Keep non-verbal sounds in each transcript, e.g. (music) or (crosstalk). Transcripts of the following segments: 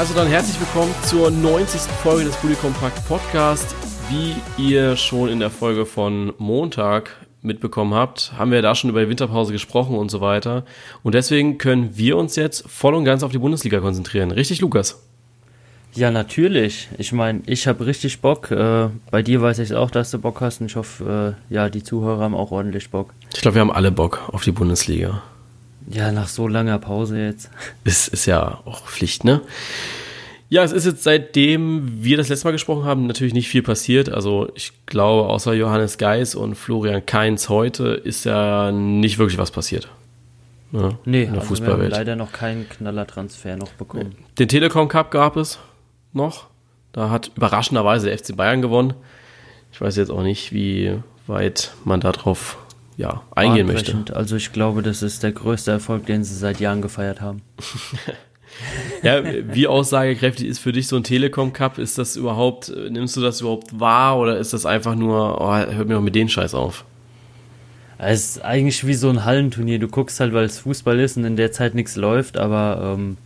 also dann herzlich willkommen zur 90. Folge des Bully Compact Podcast. Wie ihr schon in der Folge von Montag mitbekommen habt, haben wir da schon über die Winterpause gesprochen und so weiter. Und deswegen können wir uns jetzt voll und ganz auf die Bundesliga konzentrieren. Richtig, Lukas? Ja, natürlich. Ich meine, ich habe richtig Bock. Äh, bei dir weiß ich auch, dass du Bock hast. Und ich hoffe, äh, ja, die Zuhörer haben auch ordentlich Bock. Ich glaube, wir haben alle Bock auf die Bundesliga. Ja, nach so langer Pause jetzt. Ist, ist ja auch Pflicht, ne? Ja, es ist jetzt seitdem wir das letzte Mal gesprochen haben natürlich nicht viel passiert. Also ich glaube, außer Johannes Geis und Florian Kainz heute ist ja nicht wirklich was passiert. Ne? Nee, in der also Fußballwelt. wir haben leider noch keinen Knallertransfer noch bekommen. Den Telekom Cup gab es noch. Da hat überraschenderweise der FC Bayern gewonnen. Ich weiß jetzt auch nicht, wie weit man darauf ja, eingehen möchte. Also ich glaube, das ist der größte Erfolg, den sie seit Jahren gefeiert haben. (laughs) ja, wie aussagekräftig ist für dich so ein Telekom Cup? Ist das überhaupt, nimmst du das überhaupt wahr oder ist das einfach nur, oh, hört mir doch mit den Scheiß auf? Es ist eigentlich wie so ein Hallenturnier. Du guckst halt, weil es Fußball ist und in der Zeit nichts läuft, aber ähm,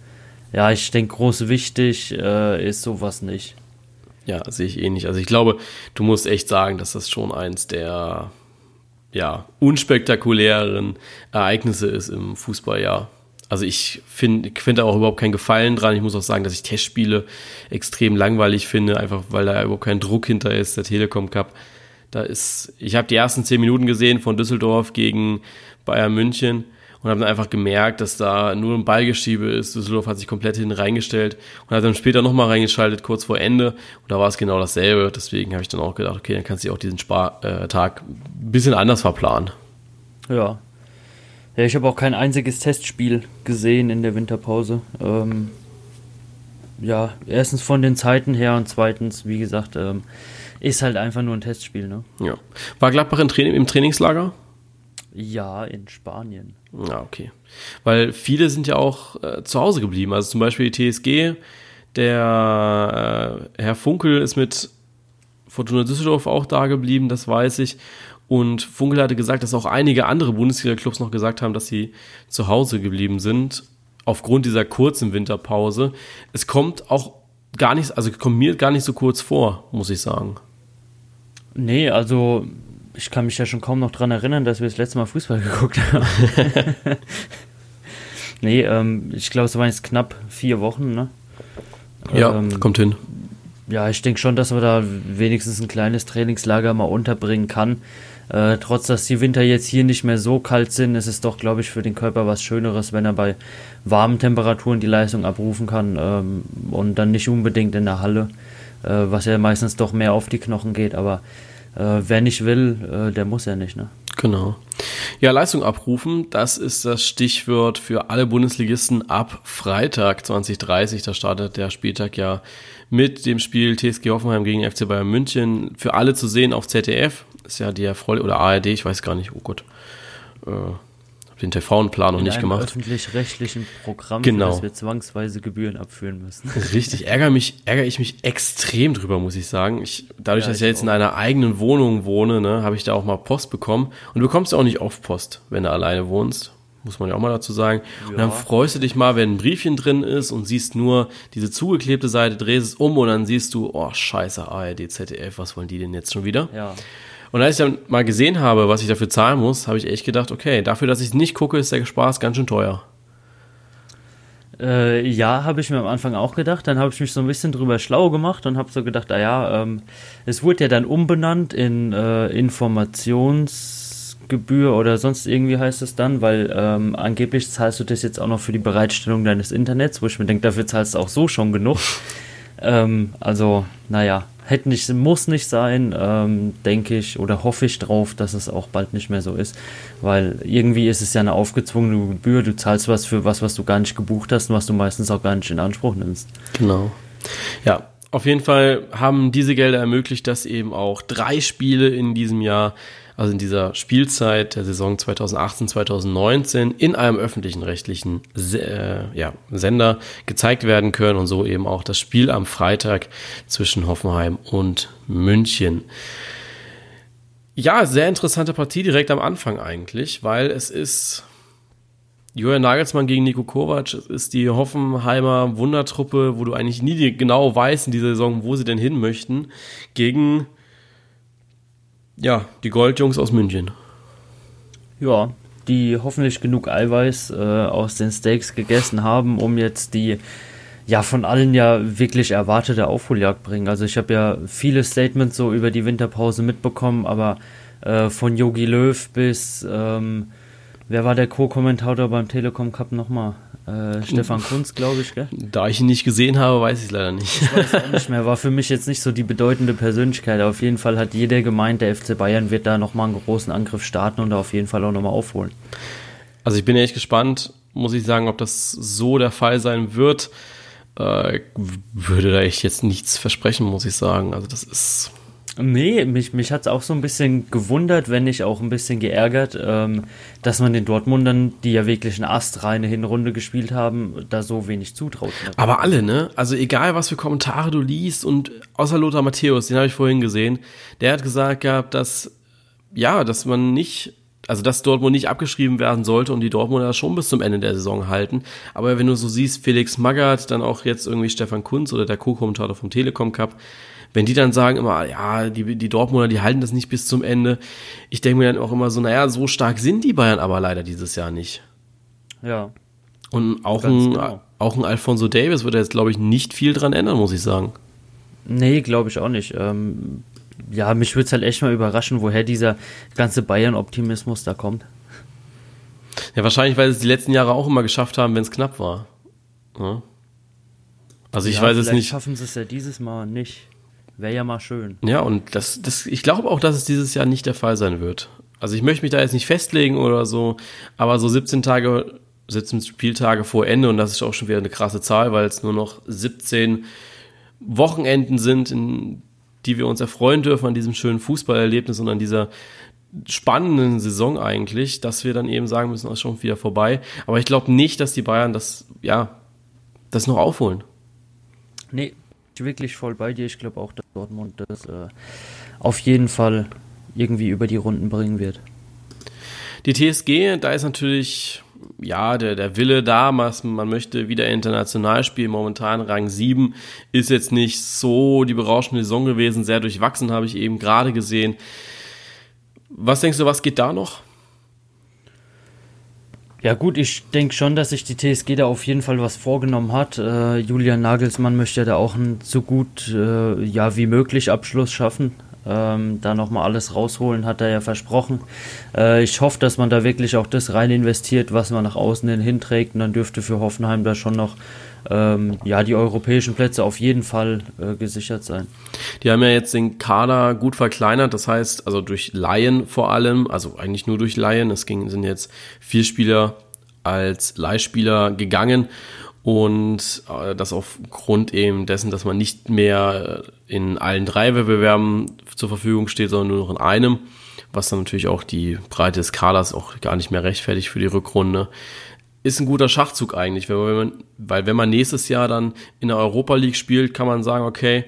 ja, ich denke, groß wichtig äh, ist sowas nicht. Ja, sehe ich eh nicht. Also ich glaube, du musst echt sagen, dass das schon eins der ja, unspektakulären Ereignisse ist im Fußballjahr. Also ich finde find auch überhaupt keinen Gefallen dran. Ich muss auch sagen, dass ich Testspiele extrem langweilig finde, einfach weil da überhaupt kein Druck hinter ist, der Telekom Cup. Da ist, ich habe die ersten zehn Minuten gesehen von Düsseldorf gegen Bayern München und habe dann einfach gemerkt, dass da nur ein Ballgeschiebe ist. Düsseldorf hat sich komplett hinten reingestellt und hat dann später nochmal reingeschaltet, kurz vor Ende. Und da war es genau dasselbe. Deswegen habe ich dann auch gedacht, okay, dann kannst du auch diesen Spar äh, Tag ein bisschen anders verplanen. Ja. Ja, ich habe auch kein einziges Testspiel gesehen in der Winterpause. Ähm, ja, erstens von den Zeiten her und zweitens, wie gesagt, ähm, ist halt einfach nur ein Testspiel. Ne? Ja. War Gladbach im, Training, im Trainingslager? Ja, in Spanien. Ja, okay. Weil viele sind ja auch äh, zu Hause geblieben. Also zum Beispiel die TSG, der äh, Herr Funkel ist mit Fortuna Düsseldorf auch da geblieben, das weiß ich. Und Funkel hatte gesagt, dass auch einige andere Bundesliga-Clubs noch gesagt haben, dass sie zu Hause geblieben sind, aufgrund dieser kurzen Winterpause. Es kommt auch gar nicht, also kommt mir gar nicht so kurz vor, muss ich sagen. Nee, also ich kann mich ja schon kaum noch daran erinnern, dass wir das letzte Mal Fußball (laughs) geguckt haben. (laughs) nee, ähm, ich glaube, es waren jetzt knapp vier Wochen, ne? Ja, ähm, kommt hin. Ja, ich denke schon, dass man da wenigstens ein kleines Trainingslager mal unterbringen kann. Äh, trotz dass die Winter jetzt hier nicht mehr so kalt sind, ist es doch, glaube ich, für den Körper was Schöneres, wenn er bei warmen Temperaturen die Leistung abrufen kann ähm, und dann nicht unbedingt in der Halle, äh, was ja meistens doch mehr auf die Knochen geht. Aber äh, wer nicht will, äh, der muss ja nicht, ne? Genau. Ja, Leistung abrufen, das ist das Stichwort für alle Bundesligisten ab Freitag 2030. Da startet der Spieltag ja mit dem Spiel TSG Hoffenheim gegen FC Bayern München. Für alle zu sehen auf ZDF. Ist ja die Erfolg oder ARD, ich weiß gar nicht, oh Gott. Äh, den TV-Plan noch nicht gemacht. öffentlich-rechtlichen Programm, genau. dass wir zwangsweise Gebühren abführen müssen. (laughs) Richtig, ärgere, mich, ärgere ich mich extrem drüber, muss ich sagen. Ich, dadurch, ja, dass ich, ich jetzt auch. in einer eigenen Wohnung wohne, ne, habe ich da auch mal Post bekommen. Und du bekommst ja auch nicht oft Post, wenn du alleine wohnst. Muss man ja auch mal dazu sagen. Ja. Und dann freust du dich mal, wenn ein Briefchen drin ist und siehst nur diese zugeklebte Seite, drehst es um und dann siehst du, oh scheiße, ARD, ZDF, was wollen die denn jetzt schon wieder? Ja. Und als ich dann mal gesehen habe, was ich dafür zahlen muss, habe ich echt gedacht, okay, dafür, dass ich es nicht gucke, ist der Spaß ganz schön teuer. Äh, ja, habe ich mir am Anfang auch gedacht. Dann habe ich mich so ein bisschen drüber schlau gemacht und habe so gedacht, ah ja, ähm, es wurde ja dann umbenannt in äh, Informationsgebühr oder sonst irgendwie heißt es dann, weil ähm, angeblich zahlst du das jetzt auch noch für die Bereitstellung deines Internets, wo ich mir denke, dafür zahlst du auch so schon genug. (laughs) ähm, also, naja, hätte nicht, muss nicht sein, ähm, denke ich oder hoffe ich drauf, dass es auch bald nicht mehr so ist, weil irgendwie ist es ja eine aufgezwungene Gebühr, du zahlst was für was, was du gar nicht gebucht hast und was du meistens auch gar nicht in Anspruch nimmst. Genau. Ja, auf jeden Fall haben diese Gelder ermöglicht, dass eben auch drei Spiele in diesem Jahr also in dieser Spielzeit der Saison 2018, 2019 in einem öffentlichen rechtlichen äh, ja, Sender gezeigt werden können und so eben auch das Spiel am Freitag zwischen Hoffenheim und München. Ja, sehr interessante Partie direkt am Anfang eigentlich, weil es ist Julian Nagelsmann gegen Nico Kovac ist die Hoffenheimer Wundertruppe, wo du eigentlich nie genau weißt in dieser Saison, wo sie denn hin möchten, gegen ja, die Goldjungs aus München. Ja, die hoffentlich genug Eiweiß äh, aus den Steaks gegessen haben, um jetzt die ja von allen ja wirklich erwartete Aufholjagd bringen. Also ich habe ja viele Statements so über die Winterpause mitbekommen, aber äh, von Yogi Löw bis ähm, wer war der Co-Kommentator beim Telekom Cup nochmal? Äh, Stefan Kunz, glaube ich, gell? Da ich ihn nicht gesehen habe, weiß ich es leider nicht. Ich weiß auch nicht mehr. (laughs) War für mich jetzt nicht so die bedeutende Persönlichkeit. auf jeden Fall hat jeder gemeint, der FC Bayern wird da nochmal einen großen Angriff starten und da auf jeden Fall auch nochmal aufholen. Also ich bin echt gespannt, muss ich sagen, ob das so der Fall sein wird. Äh, würde da echt jetzt nichts versprechen, muss ich sagen. Also das ist Nee, mich, mich hat es auch so ein bisschen gewundert, wenn nicht auch ein bisschen geärgert, ähm, dass man den Dortmundern, die ja wirklich eine astreine Hinrunde gespielt haben, da so wenig zutraut. Aber alle, ne? Also egal, was für Kommentare du liest und außer Lothar Matthäus, den habe ich vorhin gesehen, der hat gesagt gehabt, dass, ja, dass man nicht also dass Dortmund nicht abgeschrieben werden sollte und die Dortmunder schon bis zum Ende der Saison halten. Aber wenn du so siehst, Felix Magath, dann auch jetzt irgendwie Stefan Kunz oder der Co-Kommentator vom Telekom Cup, wenn die dann sagen immer, ja, die, die Dortmunder, die halten das nicht bis zum Ende, ich denke mir dann auch immer so, naja, so stark sind die Bayern aber leider dieses Jahr nicht. Ja. Und auch ein, genau. auch ein Alfonso Davis wird jetzt, glaube ich, nicht viel dran ändern, muss ich sagen. Nee, glaube ich auch nicht. Ähm, ja, mich würde es halt echt mal überraschen, woher dieser ganze Bayern-Optimismus da kommt. Ja, wahrscheinlich, weil sie es die letzten Jahre auch immer geschafft haben, wenn es knapp war. Ja. Also ich ja, weiß es nicht. schaffen sie es ja dieses Mal nicht. Wäre ja mal schön. Ja, und das, das, ich glaube auch, dass es dieses Jahr nicht der Fall sein wird. Also ich möchte mich da jetzt nicht festlegen oder so, aber so 17 Tage, 17 Spieltage vor Ende, und das ist auch schon wieder eine krasse Zahl, weil es nur noch 17 Wochenenden sind, in die wir uns erfreuen dürfen an diesem schönen Fußballerlebnis und an dieser spannenden Saison eigentlich, dass wir dann eben sagen müssen, das ist schon wieder vorbei. Aber ich glaube nicht, dass die Bayern das, ja, das noch aufholen. Nee, wirklich voll bei dir. Ich glaube auch, dass Dortmund das äh, auf jeden Fall irgendwie über die Runden bringen wird. Die TSG, da ist natürlich ja, der, der Wille da, man möchte wieder international spielen. Momentan Rang 7 ist jetzt nicht so die berauschende Saison gewesen, sehr durchwachsen, habe ich eben gerade gesehen. Was denkst du, was geht da noch? Ja gut, ich denke schon, dass sich die TSG da auf jeden Fall was vorgenommen hat. Äh, Julian Nagelsmann möchte da auch einen so gut äh, ja, wie möglich Abschluss schaffen. Ähm, da nochmal alles rausholen, hat er ja versprochen. Äh, ich hoffe, dass man da wirklich auch das rein investiert, was man nach außen hin hinträgt. Und dann dürfte für Hoffenheim da schon noch ähm, ja, die europäischen Plätze auf jeden Fall äh, gesichert sein. Die haben ja jetzt den Kader gut verkleinert, das heißt, also durch Laien vor allem, also eigentlich nur durch Laien. Es ging, sind jetzt vier Spieler als Leihspieler gegangen und äh, das aufgrund eben dessen, dass man nicht mehr in allen drei Wettbewerben zur Verfügung steht, sondern nur noch in einem, was dann natürlich auch die Breite des Kaders auch gar nicht mehr rechtfertigt für die Rückrunde ist ein guter Schachzug eigentlich, weil wenn man, weil wenn man nächstes Jahr dann in der Europa League spielt, kann man sagen, okay,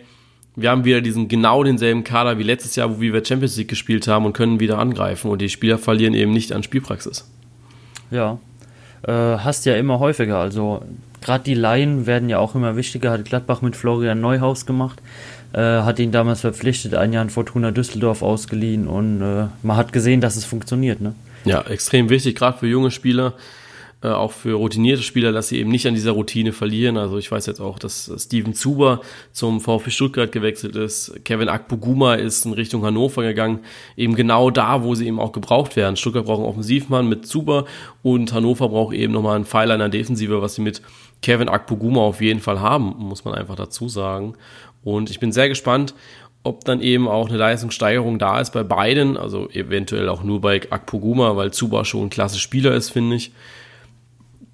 wir haben wieder diesen genau denselben Kader wie letztes Jahr, wo wir Champions League gespielt haben und können wieder angreifen und die Spieler verlieren eben nicht an Spielpraxis. Ja, äh, hast ja immer häufiger. Also gerade die Laien werden ja auch immer wichtiger. Hat Gladbach mit Florian Neuhaus gemacht, äh, hat ihn damals verpflichtet, ein Jahr in Fortuna Düsseldorf ausgeliehen und äh, man hat gesehen, dass es funktioniert. Ne? Ja, extrem wichtig, gerade für junge Spieler äh, auch für routinierte Spieler, dass sie eben nicht an dieser Routine verlieren. Also ich weiß jetzt auch, dass Steven Zuber zum VfB Stuttgart gewechselt ist. Kevin Akpoguma ist in Richtung Hannover gegangen, eben genau da, wo sie eben auch gebraucht werden. Stuttgart braucht einen Offensivmann mit Zuber und Hannover braucht eben nochmal einen Pfeiler in der Defensive, was sie mit Kevin Akpoguma auf jeden Fall haben, muss man einfach dazu sagen. Und ich bin sehr gespannt, ob dann eben auch eine Leistungssteigerung da ist bei beiden, also eventuell auch nur bei Akpoguma, weil Zuba schon ein klasse Spieler ist, finde ich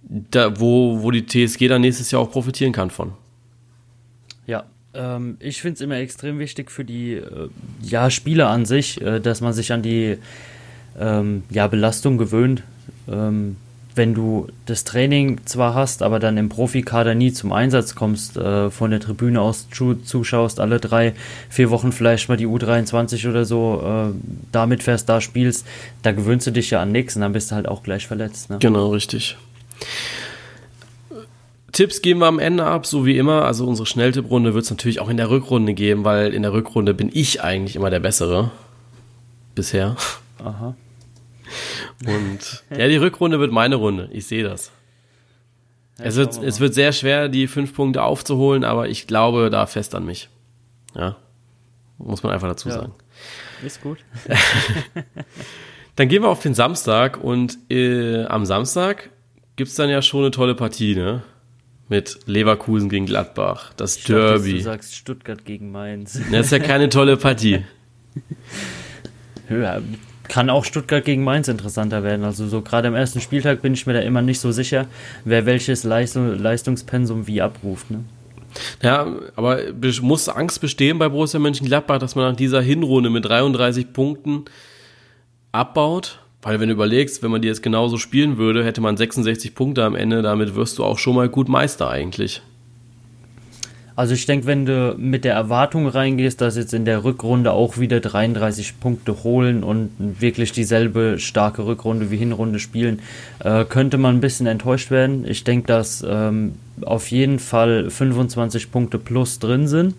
da, wo, wo die TSG dann nächstes Jahr auch profitieren kann von. Ja, ähm, ich finde es immer extrem wichtig für die äh, ja, Spieler an sich, äh, dass man sich an die ähm, ja, Belastung gewöhnt. Ähm, wenn du das Training zwar hast, aber dann im Profikader nie zum Einsatz kommst, äh, von der Tribüne aus zuschaust, alle drei, vier Wochen vielleicht mal die U23 oder so, äh, damit fährst, da spielst, da gewöhnst du dich ja an nichts und dann bist du halt auch gleich verletzt. Ne? Genau, richtig. Tipps geben wir am Ende ab, so wie immer. Also unsere Schnelltipprunde wird es natürlich auch in der Rückrunde geben, weil in der Rückrunde bin ich eigentlich immer der Bessere. Bisher. Aha. Und ja, die Rückrunde wird meine Runde. Ich sehe das. Ja, es, wird, es wird sehr schwer, die fünf Punkte aufzuholen, aber ich glaube da fest an mich. Ja. Muss man einfach dazu ja. sagen. Ist gut. (laughs) dann gehen wir auf den Samstag und äh, am Samstag gibt es dann ja schon eine tolle Partie, ne? Mit Leverkusen gegen Gladbach, das ich Derby. Du sagst Stuttgart gegen Mainz. Das ist ja keine tolle Partie. (laughs) Ja, kann auch Stuttgart gegen Mainz interessanter werden. Also so gerade am ersten Spieltag bin ich mir da immer nicht so sicher, wer welches Leistung, Leistungspensum wie abruft. Ne? Ja, aber muss Angst bestehen bei Borussia Mönchengladbach, dass man nach dieser Hinrunde mit 33 Punkten abbaut? Weil wenn du überlegst, wenn man die jetzt genauso spielen würde, hätte man 66 Punkte am Ende, damit wirst du auch schon mal gut Meister eigentlich. Also ich denke, wenn du mit der Erwartung reingehst, dass jetzt in der Rückrunde auch wieder 33 Punkte holen und wirklich dieselbe starke Rückrunde wie Hinrunde spielen, äh, könnte man ein bisschen enttäuscht werden. Ich denke, dass ähm, auf jeden Fall 25 Punkte plus drin sind.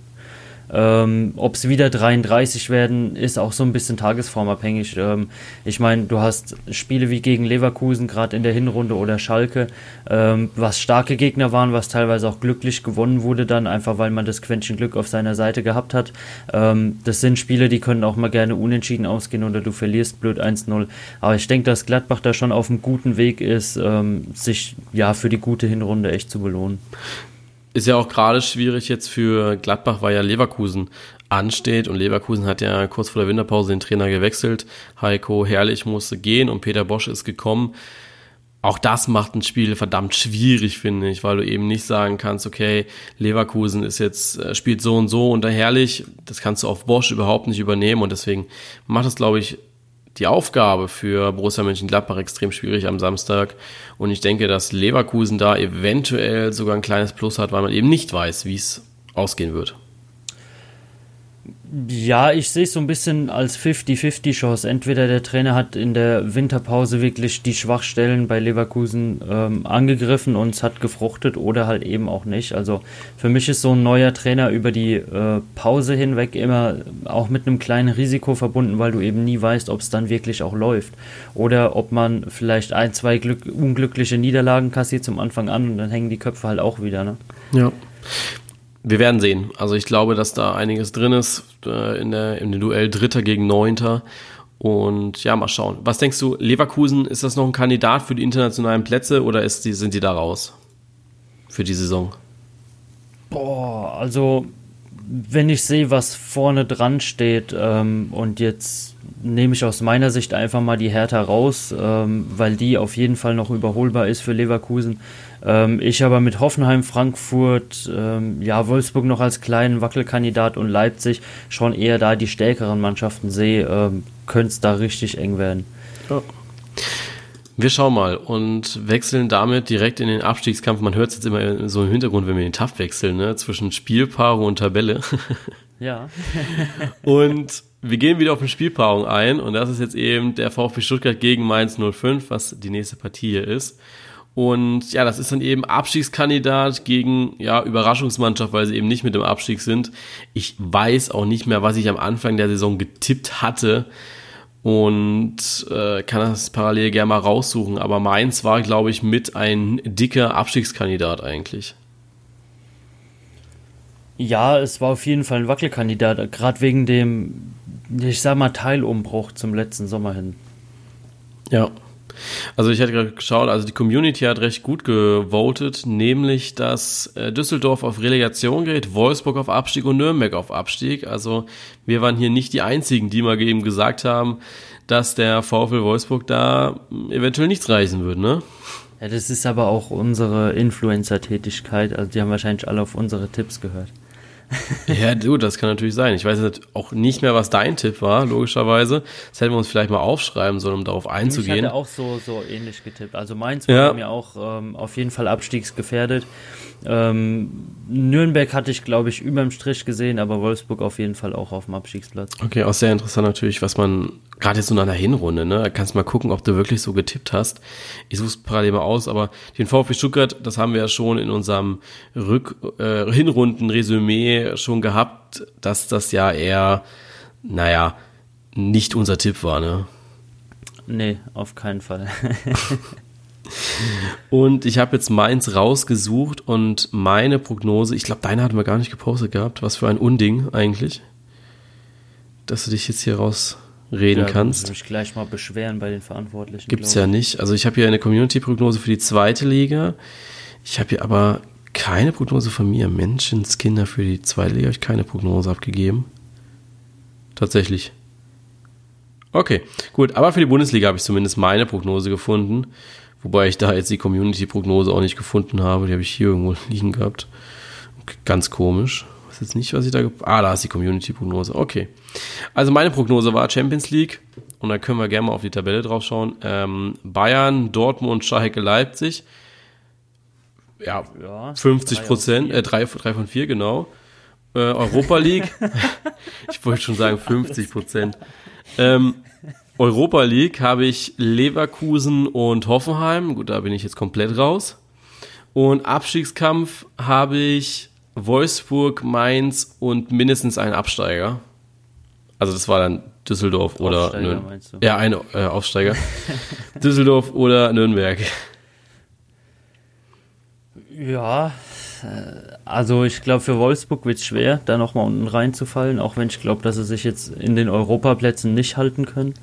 Ähm, Ob es wieder 33 werden, ist auch so ein bisschen tagesformabhängig. Ähm, ich meine, du hast Spiele wie gegen Leverkusen, gerade in der Hinrunde oder Schalke, ähm, was starke Gegner waren, was teilweise auch glücklich gewonnen wurde, dann einfach weil man das Quäntchen Glück auf seiner Seite gehabt hat. Ähm, das sind Spiele, die können auch mal gerne unentschieden ausgehen oder du verlierst blöd 1-0. Aber ich denke, dass Gladbach da schon auf einem guten Weg ist, ähm, sich ja für die gute Hinrunde echt zu belohnen. Ist ja auch gerade schwierig jetzt für Gladbach, weil ja Leverkusen ansteht und Leverkusen hat ja kurz vor der Winterpause den Trainer gewechselt. Heiko Herrlich musste gehen und Peter Bosch ist gekommen. Auch das macht ein Spiel verdammt schwierig, finde ich, weil du eben nicht sagen kannst, okay, Leverkusen ist jetzt, äh, spielt so und so und der Herrlich, das kannst du auf Bosch überhaupt nicht übernehmen und deswegen macht es, glaube ich, die Aufgabe für Borussia Mönchengladbach extrem schwierig am Samstag. Und ich denke, dass Leverkusen da eventuell sogar ein kleines Plus hat, weil man eben nicht weiß, wie es ausgehen wird. Ja, ich sehe es so ein bisschen als 50-50-Chance. Entweder der Trainer hat in der Winterpause wirklich die Schwachstellen bei Leverkusen ähm, angegriffen und es hat gefruchtet oder halt eben auch nicht. Also für mich ist so ein neuer Trainer über die äh, Pause hinweg immer auch mit einem kleinen Risiko verbunden, weil du eben nie weißt, ob es dann wirklich auch läuft. Oder ob man vielleicht ein, zwei Glück unglückliche Niederlagen kassiert zum Anfang an und dann hängen die Köpfe halt auch wieder. Ne? Ja. Wir werden sehen. Also ich glaube, dass da einiges drin ist äh, in, der, in dem Duell Dritter gegen Neunter. Und ja, mal schauen. Was denkst du, Leverkusen, ist das noch ein Kandidat für die internationalen Plätze oder ist die, sind die da raus für die Saison? Boah, also wenn ich sehe, was vorne dran steht ähm, und jetzt nehme ich aus meiner Sicht einfach mal die Hertha raus, ähm, weil die auf jeden Fall noch überholbar ist für Leverkusen. Ähm, ich aber mit Hoffenheim, Frankfurt, ähm, ja, Wolfsburg noch als kleinen Wackelkandidat und Leipzig schon eher da die stärkeren Mannschaften sehe, ähm, könnte es da richtig eng werden. Ja. Wir schauen mal und wechseln damit direkt in den Abstiegskampf. Man hört es jetzt immer so im Hintergrund, wenn wir den Tab wechseln, ne? zwischen Spielpaarung und Tabelle. Ja. (laughs) und wir gehen wieder auf eine Spielpaarung ein und das ist jetzt eben der VfB Stuttgart gegen Mainz 05, was die nächste Partie hier ist. Und ja, das ist dann eben Abstiegskandidat gegen ja, Überraschungsmannschaft, weil sie eben nicht mit dem Abstieg sind. Ich weiß auch nicht mehr, was ich am Anfang der Saison getippt hatte und äh, kann das parallel gerne mal raussuchen. Aber Mainz war, glaube ich, mit ein dicker Abstiegskandidat eigentlich. Ja, es war auf jeden Fall ein Wackelkandidat, gerade wegen dem, ich sag mal, Teilumbruch zum letzten Sommer hin. Ja. Also ich hatte gerade geschaut, also die Community hat recht gut gewotet, nämlich dass äh, Düsseldorf auf Relegation geht, Wolfsburg auf Abstieg und Nürnberg auf Abstieg. Also wir waren hier nicht die einzigen, die mal eben gesagt haben, dass der VfL Wolfsburg da eventuell nichts reißen würde, ne? Ja, das ist aber auch unsere Influencer-Tätigkeit. Also die haben wahrscheinlich alle auf unsere Tipps gehört. (laughs) ja, du, das kann natürlich sein. Ich weiß jetzt auch nicht mehr, was dein Tipp war, logischerweise. Das hätten wir uns vielleicht mal aufschreiben sollen, um darauf einzugehen. Ich hatte auch so, so ähnlich getippt. Also meins war ja. mir auch ähm, auf jeden Fall abstiegsgefährdet. Ähm, Nürnberg hatte ich, glaube ich, überm Strich gesehen, aber Wolfsburg auf jeden Fall auch auf dem Abstiegsplatz. Okay, auch sehr interessant natürlich, was man gerade jetzt so nach einer Hinrunde, ne? Da kannst du mal gucken, ob du wirklich so getippt hast. Ich suche es parallel mal aus, aber den VfB Stuttgart, das haben wir ja schon in unserem Rück äh, Hinrunden-Resümee schon gehabt, dass das ja eher, naja, nicht unser Tipp war, ne? Nee, auf keinen Fall. (laughs) und ich habe jetzt meins rausgesucht und meine Prognose, ich glaube, deine hatten wir gar nicht gepostet gehabt. Was für ein Unding eigentlich, dass du dich jetzt hier rausreden ja, kannst. Ich mich gleich mal beschweren bei den Verantwortlichen. Gibt es ja nicht. Also ich habe hier eine Community-Prognose für die zweite Liga. Ich habe hier aber keine Prognose von mir. Menschenskinder für die zweite Liga habe ich keine Prognose abgegeben. Tatsächlich. Okay, gut. Aber für die Bundesliga habe ich zumindest meine Prognose gefunden. Wobei ich da jetzt die Community-Prognose auch nicht gefunden habe. Die habe ich hier irgendwo (laughs) liegen gehabt. Ganz komisch. Weiß jetzt nicht, was ich da. Ah, da ist die Community-Prognose. Okay. Also meine Prognose war Champions League. Und da können wir gerne mal auf die Tabelle drauf schauen. Ähm, Bayern, Dortmund, Schalke, Leipzig. Ja, ja 50 Prozent, äh, drei, drei von vier, genau. Äh, Europa League. (laughs) (laughs) ich wollte schon sagen 50 Prozent. Ähm, Europa League habe ich Leverkusen und Hoffenheim. Gut, da bin ich jetzt komplett raus. Und Abstiegskampf habe ich Wolfsburg, Mainz und mindestens einen Absteiger. Also das war dann Düsseldorf oder Aufsteiger, meinst du? Ja, ein äh, Aufsteiger. (laughs) Düsseldorf oder Nürnberg. Ja, also ich glaube, für Wolfsburg wird es schwer, da nochmal unten reinzufallen, auch wenn ich glaube, dass sie sich jetzt in den Europaplätzen nicht halten können.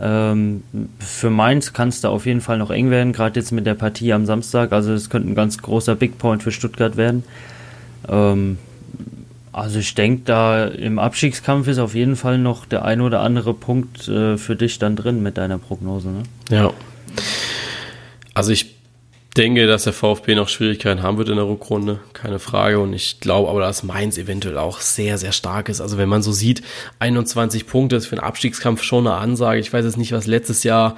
Ähm, für Mainz kann es da auf jeden Fall noch eng werden, gerade jetzt mit der Partie am Samstag. Also es könnte ein ganz großer Big Point für Stuttgart werden. Ähm, also ich denke, da im Abstiegskampf ist auf jeden Fall noch der ein oder andere Punkt äh, für dich dann drin mit deiner Prognose. Ne? Ja. Also ich denke, dass der VfB noch Schwierigkeiten haben wird in der Rückrunde, keine Frage. Und ich glaube aber, dass Mainz eventuell auch sehr, sehr stark ist. Also wenn man so sieht, 21 Punkte ist für einen Abstiegskampf schon eine Ansage. Ich weiß jetzt nicht, was letztes Jahr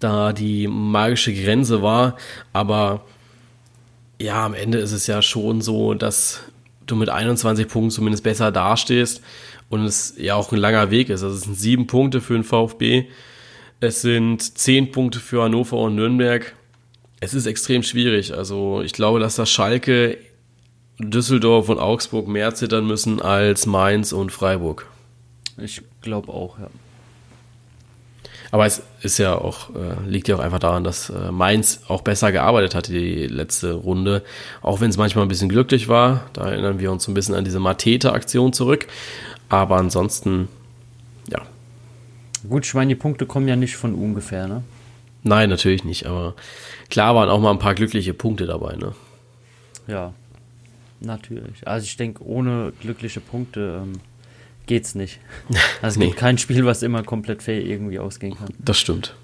da die magische Grenze war, aber ja, am Ende ist es ja schon so, dass du mit 21 Punkten zumindest besser dastehst und es ja auch ein langer Weg ist. Also es sind sieben Punkte für den VfB, es sind zehn Punkte für Hannover und Nürnberg es ist extrem schwierig. Also ich glaube, dass das Schalke, Düsseldorf und Augsburg mehr zittern müssen als Mainz und Freiburg. Ich glaube auch, ja. Aber es ist ja auch, äh, liegt ja auch einfach daran, dass äh, Mainz auch besser gearbeitet hat die letzte Runde. Auch wenn es manchmal ein bisschen glücklich war. Da erinnern wir uns ein bisschen an diese Matete-Aktion zurück. Aber ansonsten, ja. Gut, ich meine, die Punkte kommen ja nicht von ungefähr, ne? Nein, natürlich nicht, aber klar waren auch mal ein paar glückliche Punkte dabei, ne? Ja, natürlich. Also ich denke, ohne glückliche Punkte ähm, geht's nicht. (laughs) Also es nee. gibt kein Spiel, was immer komplett fair irgendwie ausgehen kann. Das stimmt.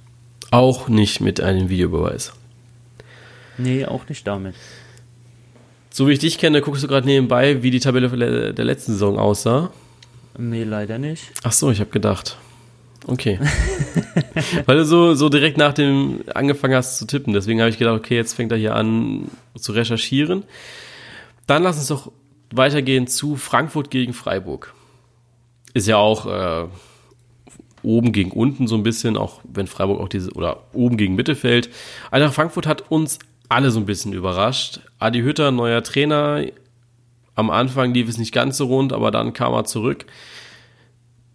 Auch nicht mit einem Videobeweis. Nee, auch nicht damit. So wie ich dich kenne, guckst du gerade nebenbei, wie die Tabelle der letzten Saison aussah? Nee, leider nicht. Ach so, ich habe gedacht. Okay. (laughs) Weil du so, so direkt nach dem angefangen hast zu tippen. Deswegen habe ich gedacht, okay, jetzt fängt er hier an zu recherchieren. Dann lass uns doch weitergehen zu Frankfurt gegen Freiburg. Ist ja auch äh, oben gegen unten so ein bisschen, auch wenn Freiburg auch diese, oder oben gegen Mittelfeld. Eintracht Frankfurt hat uns alle so ein bisschen überrascht. Adi Hütter, neuer Trainer. Am Anfang lief es nicht ganz so rund, aber dann kam er zurück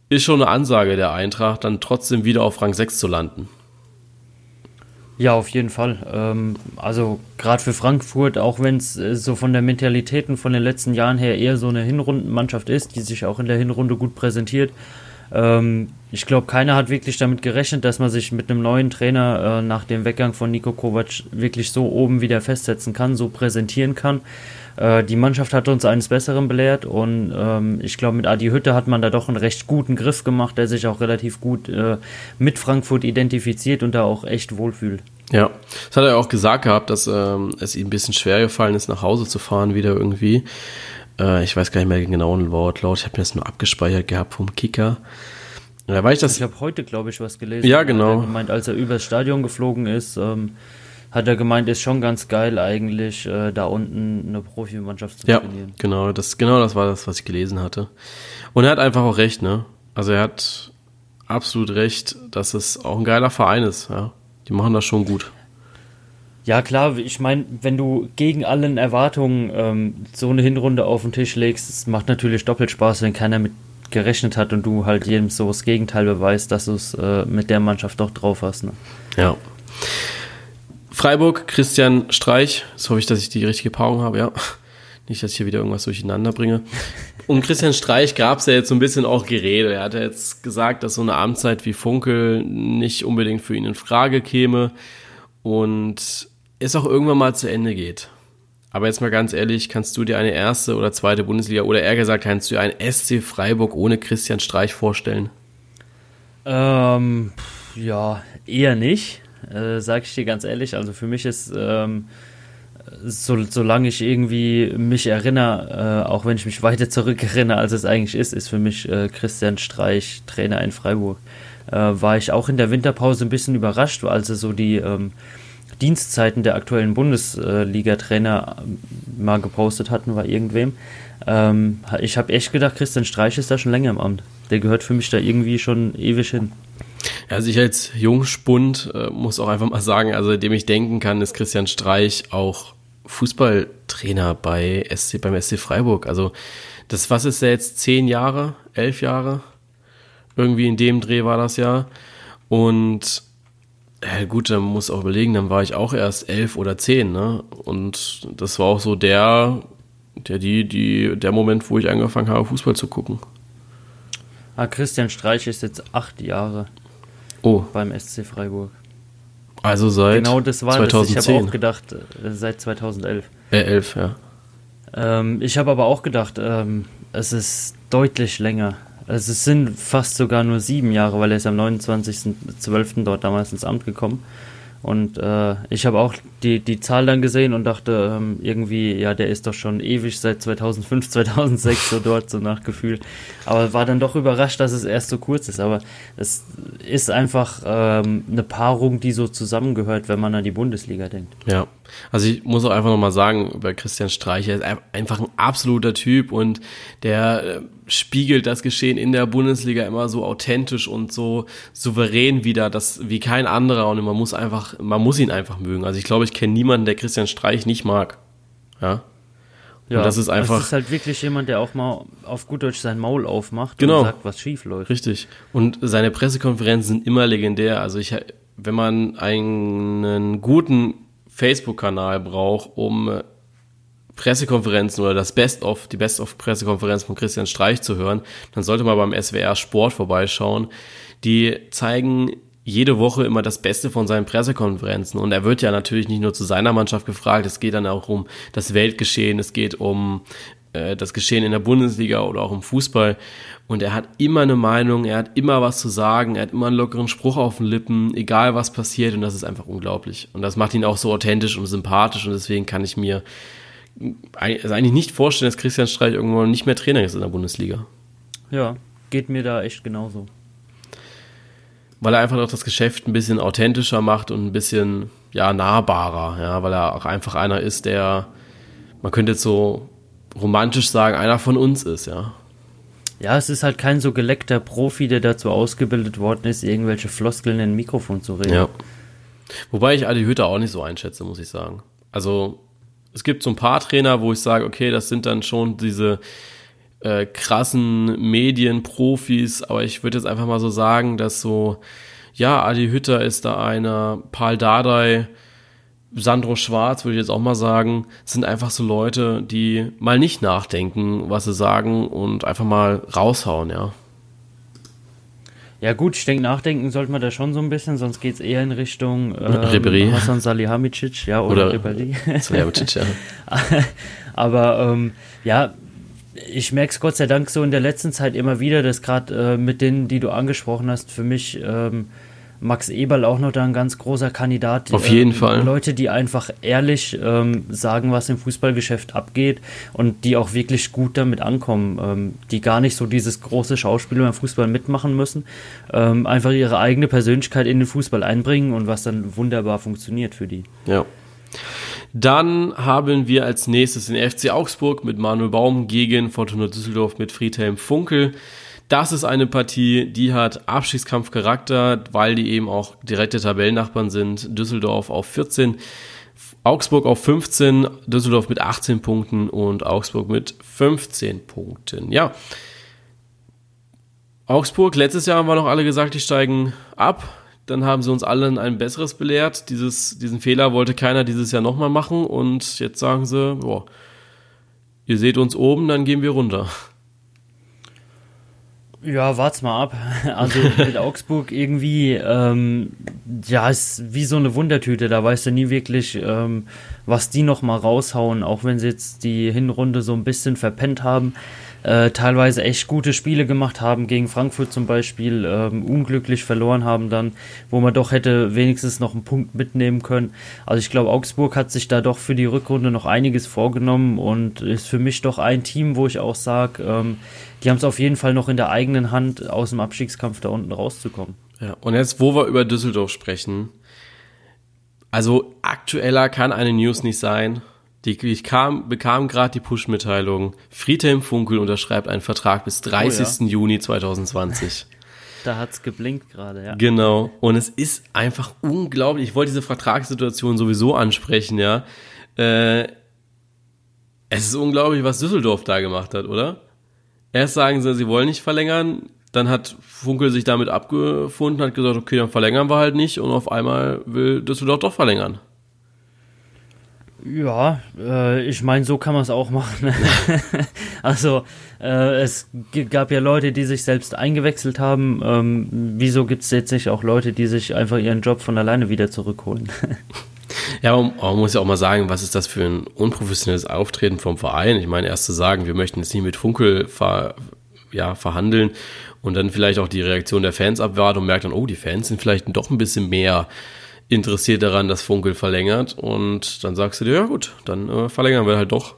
ist schon eine Ansage der Eintracht, dann trotzdem wieder auf Rang 6 zu landen. Ja, auf jeden Fall. Ähm, also gerade für Frankfurt, auch wenn es äh, so von der Mentalität und von den letzten Jahren her eher so eine Hinrundenmannschaft ist, die sich auch in der Hinrunde gut präsentiert. Ähm, ich glaube, keiner hat wirklich damit gerechnet, dass man sich mit einem neuen Trainer äh, nach dem Weggang von Nico Kovac wirklich so oben wieder festsetzen kann, so präsentieren kann. Äh, die Mannschaft hat uns eines Besseren belehrt und ähm, ich glaube, mit Adi Hütte hat man da doch einen recht guten Griff gemacht, der sich auch relativ gut äh, mit Frankfurt identifiziert und da auch echt wohlfühlt. Ja, das hat er auch gesagt gehabt, dass ähm, es ihm ein bisschen schwer gefallen ist, nach Hause zu fahren wieder irgendwie. Äh, ich weiß gar nicht mehr den genauen Wortlaut, ich habe mir das nur abgespeichert gehabt vom Kicker. Ja, weil ich das ich habe heute, glaube ich, was gelesen. Ja, genau. Er gemeint, als er übers Stadion geflogen ist, ähm, hat er gemeint, ist schon ganz geil eigentlich, äh, da unten eine Profimannschaft zu ja, trainieren. Genau, das, genau das war das, was ich gelesen hatte. Und er hat einfach auch recht, ne? Also er hat absolut recht, dass es auch ein geiler Verein ist. Ja. Die machen das schon gut. Ja, klar, ich meine, wenn du gegen allen Erwartungen ähm, so eine Hinrunde auf den Tisch legst, es macht natürlich doppelt Spaß, wenn keiner mit gerechnet hat und du halt jedem so das Gegenteil beweist, dass du es äh, mit der Mannschaft doch drauf hast. Ne? Ja. Freiburg, Christian Streich. Jetzt hoffe ich, dass ich die richtige Paarung habe, ja. Nicht, dass ich hier wieder irgendwas durcheinander bringe. Um Christian Streich gab es ja jetzt so ein bisschen auch Gerede. Er hat ja jetzt gesagt, dass so eine Amtszeit wie Funkel nicht unbedingt für ihn in Frage käme und es auch irgendwann mal zu Ende geht. Aber jetzt mal ganz ehrlich, kannst du dir eine erste oder zweite Bundesliga oder eher gesagt, kannst du dir ein SC Freiburg ohne Christian Streich vorstellen? Ähm, ja, eher nicht, äh, sag ich dir ganz ehrlich. Also für mich ist, ähm, so, solange ich irgendwie mich erinnere, äh, auch wenn ich mich weiter zurück erinnere, als es eigentlich ist, ist für mich äh, Christian Streich Trainer in Freiburg. Äh, war ich auch in der Winterpause ein bisschen überrascht, als er so die ähm, Dienstzeiten der aktuellen Bundesliga-Trainer ähm, mal gepostet hatten bei irgendwem. Ähm, ich habe echt gedacht, Christian Streich ist da schon länger im Amt. Der gehört für mich da irgendwie schon ewig hin. Also ich als Jungspund äh, muss auch einfach mal sagen, also dem ich denken kann, ist Christian Streich auch Fußballtrainer bei SC, beim SC Freiburg. Also das, was ist der jetzt, zehn Jahre, elf Jahre? Irgendwie in dem Dreh war das ja. Und ja, gut, dann muss auch überlegen, dann war ich auch erst elf oder zehn, ne? Und das war auch so der, der, die, die, der Moment, wo ich angefangen habe, Fußball zu gucken. Ah, Christian Streich ist jetzt acht Jahre oh. beim SC Freiburg. Also seit Genau, das war 2010. das. Ich habe auch gedacht, äh, seit 2011. Äh, elf, ja. Ähm, ich habe aber auch gedacht, ähm, es ist deutlich länger. Also es sind fast sogar nur sieben Jahre, weil er ist am 29.12. dort damals ins Amt gekommen. Und äh, ich habe auch die, die Zahl dann gesehen und dachte ähm, irgendwie, ja, der ist doch schon ewig seit 2005, 2006 (laughs) so dort, so nach Gefühl. Aber war dann doch überrascht, dass es erst so kurz ist. Aber es ist einfach ähm, eine Paarung, die so zusammengehört, wenn man an die Bundesliga denkt. Ja, also ich muss auch einfach nochmal sagen, über Christian Streich, er ist einfach ein absoluter Typ und der äh, spiegelt das Geschehen in der Bundesliga immer so authentisch und so souverän wieder, das wie kein anderer und man muss einfach, man muss ihn einfach mögen. Also ich glaube, ich kenne niemanden, der Christian Streich nicht mag. Ja. Ja, und das ist einfach. Das ist halt wirklich jemand, der auch mal auf gut Deutsch sein Maul aufmacht genau, und sagt, was schief läuft. Richtig. Und seine Pressekonferenzen sind immer legendär. Also ich, wenn man einen guten Facebook-Kanal braucht, um Pressekonferenzen oder das Best-of, die Best-of-Pressekonferenz von Christian Streich zu hören, dann sollte man beim SWR Sport vorbeischauen. Die zeigen jede Woche immer das Beste von seinen Pressekonferenzen. Und er wird ja natürlich nicht nur zu seiner Mannschaft gefragt, es geht dann auch um das Weltgeschehen, es geht um äh, das Geschehen in der Bundesliga oder auch im Fußball. Und er hat immer eine Meinung, er hat immer was zu sagen, er hat immer einen lockeren Spruch auf den Lippen, egal was passiert. Und das ist einfach unglaublich. Und das macht ihn auch so authentisch und sympathisch. Und deswegen kann ich mir also eigentlich nicht vorstellen, dass Christian Streich irgendwann nicht mehr Trainer ist in der Bundesliga. Ja, geht mir da echt genauso. Weil er einfach auch das Geschäft ein bisschen authentischer macht und ein bisschen ja, nahbarer, ja, weil er auch einfach einer ist, der, man könnte jetzt so romantisch sagen, einer von uns ist, ja. Ja, es ist halt kein so geleckter Profi, der dazu ausgebildet worden ist, irgendwelche Floskeln in ein Mikrofon zu reden. Ja. Wobei ich Adi Hütter auch nicht so einschätze, muss ich sagen. Also, es gibt so ein paar Trainer, wo ich sage, okay, das sind dann schon diese äh, krassen Medienprofis, aber ich würde jetzt einfach mal so sagen, dass so, ja, Adi Hütter ist da einer, Paul Dardai, Sandro Schwarz, würde ich jetzt auch mal sagen, sind einfach so Leute, die mal nicht nachdenken, was sie sagen und einfach mal raushauen, ja. Ja gut, ich denke, nachdenken sollte man da schon so ein bisschen, sonst geht es eher in Richtung ähm, Hasan Salihamidzic, ja, oder, oder Ribéry. (laughs) Salihamidzic, ja. (laughs) Aber ähm, ja, ich merke es Gott sei Dank so in der letzten Zeit immer wieder, dass gerade äh, mit denen, die du angesprochen hast, für mich ähm, Max Eberl auch noch da ein ganz großer Kandidat. Auf jeden ähm, Fall. Leute, die einfach ehrlich ähm, sagen, was im Fußballgeschäft abgeht und die auch wirklich gut damit ankommen, ähm, die gar nicht so dieses große Schauspiel beim Fußball mitmachen müssen, ähm, einfach ihre eigene Persönlichkeit in den Fußball einbringen und was dann wunderbar funktioniert für die. Ja. Dann haben wir als nächstes den FC Augsburg mit Manuel Baum gegen Fortuna Düsseldorf mit Friedhelm Funkel. Das ist eine Partie, die hat Abstiegskampfcharakter, weil die eben auch direkte Tabellennachbarn sind. Düsseldorf auf 14, Augsburg auf 15, Düsseldorf mit 18 Punkten und Augsburg mit 15 Punkten. Ja. Augsburg, letztes Jahr haben wir noch alle gesagt, die steigen ab. Dann haben sie uns allen ein besseres belehrt. Dieses, diesen Fehler wollte keiner dieses Jahr nochmal machen. Und jetzt sagen sie, boah, ihr seht uns oben, dann gehen wir runter. Ja, wart's mal ab. (laughs) Also mit (laughs) Augsburg irgendwie, ähm, ja, ist wie so eine Wundertüte. Da weißt du nie wirklich, ähm, was die noch mal raushauen, auch wenn sie jetzt die Hinrunde so ein bisschen verpennt haben äh, teilweise echt gute Spiele gemacht haben, gegen Frankfurt zum Beispiel, ähm, unglücklich verloren haben dann, wo man doch hätte wenigstens noch einen Punkt mitnehmen können. Also ich glaube, Augsburg hat sich da doch für die Rückrunde noch einiges vorgenommen und ist für mich doch ein Team, wo ich auch sage, ähm, die haben es auf jeden Fall noch in der eigenen Hand, aus dem Abstiegskampf da unten rauszukommen. Ja, und jetzt, wo wir über Düsseldorf sprechen, also aktueller kann eine News nicht sein. Die, ich kam, bekam gerade die Push-Mitteilung. Friedhelm Funkel unterschreibt einen Vertrag bis 30. Oh ja. Juni 2020. Da hat's geblinkt gerade, ja. Genau. Und es ist einfach unglaublich. Ich wollte diese Vertragssituation sowieso ansprechen, ja. Äh, es ist unglaublich, was Düsseldorf da gemacht hat, oder? Erst sagen sie, sie wollen nicht verlängern. Dann hat Funkel sich damit abgefunden, hat gesagt, okay, dann verlängern wir halt nicht. Und auf einmal will Düsseldorf doch verlängern. Ja, äh, ich meine, so kann man es auch machen. (laughs) also äh, es gab ja Leute, die sich selbst eingewechselt haben. Ähm, wieso gibt es jetzt nicht auch Leute, die sich einfach ihren Job von alleine wieder zurückholen? (laughs) ja, man, muss ja auch mal sagen, was ist das für ein unprofessionelles Auftreten vom Verein? Ich meine, erst zu sagen, wir möchten jetzt nicht mit Funkel ver, ja, verhandeln und dann vielleicht auch die Reaktion der Fans abwarten und merkt dann, oh, die Fans sind vielleicht doch ein bisschen mehr interessiert daran, dass Funkel verlängert. Und dann sagst du dir, ja gut, dann äh, verlängern wir halt doch.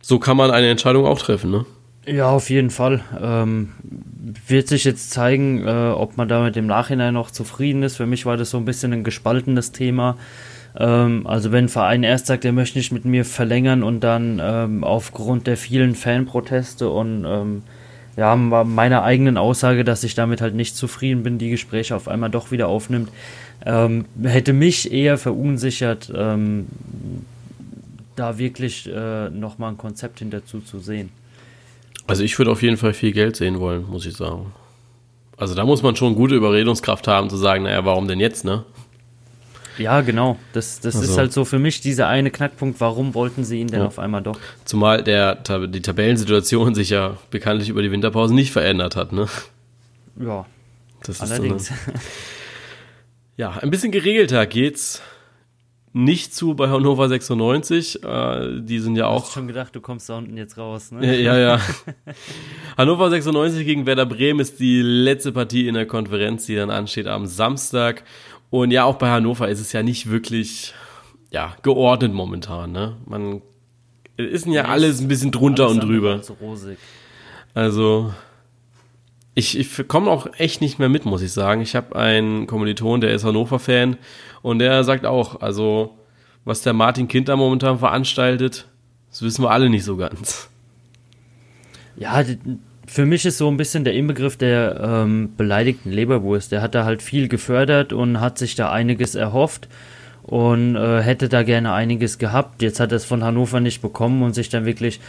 So kann man eine Entscheidung auch treffen, ne? Ja, auf jeden Fall. Ähm, wird sich jetzt zeigen, äh, ob man damit im Nachhinein noch zufrieden ist. Für mich war das so ein bisschen ein gespaltenes Thema. Ähm, also wenn ein Verein erst sagt, er möchte nicht mit mir verlängern und dann ähm, aufgrund der vielen Fanproteste und ähm, ja, meiner eigenen Aussage, dass ich damit halt nicht zufrieden bin, die Gespräche auf einmal doch wieder aufnimmt, ähm, hätte mich eher verunsichert, ähm, da wirklich äh, nochmal ein Konzept hinterzu zu sehen. Also ich würde auf jeden Fall viel Geld sehen wollen, muss ich sagen. Also da muss man schon gute Überredungskraft haben, zu sagen, naja, warum denn jetzt, ne? Ja, genau. Das, das also. ist halt so für mich dieser eine Knackpunkt, warum wollten sie ihn denn ja. auf einmal doch? Zumal der, die Tabellensituation sich ja bekanntlich über die Winterpause nicht verändert hat, ne? Ja. Das allerdings. So eine, (laughs) ja, ein bisschen geregelter geht's nicht zu bei Hannover 96. Äh, die sind ja auch. Du hast schon gedacht, du kommst da unten jetzt raus, ne? Ja, ja. (laughs) Hannover 96 gegen Werder Bremen ist die letzte Partie in der Konferenz, die dann ansteht am Samstag. Und ja, auch bei Hannover ist es ja nicht wirklich ja, geordnet momentan. Ne? Man ist ja alles ein bisschen drunter und drüber. Also ich, ich komme auch echt nicht mehr mit, muss ich sagen. Ich habe einen Kommiliton, der ist Hannover-Fan und der sagt auch, also was der Martin Kind da momentan veranstaltet, das wissen wir alle nicht so ganz. Ja, für mich ist so ein bisschen der Inbegriff der ähm, beleidigten Leberwurst. Der hat da halt viel gefördert und hat sich da einiges erhofft und äh, hätte da gerne einiges gehabt. Jetzt hat er es von Hannover nicht bekommen und sich dann wirklich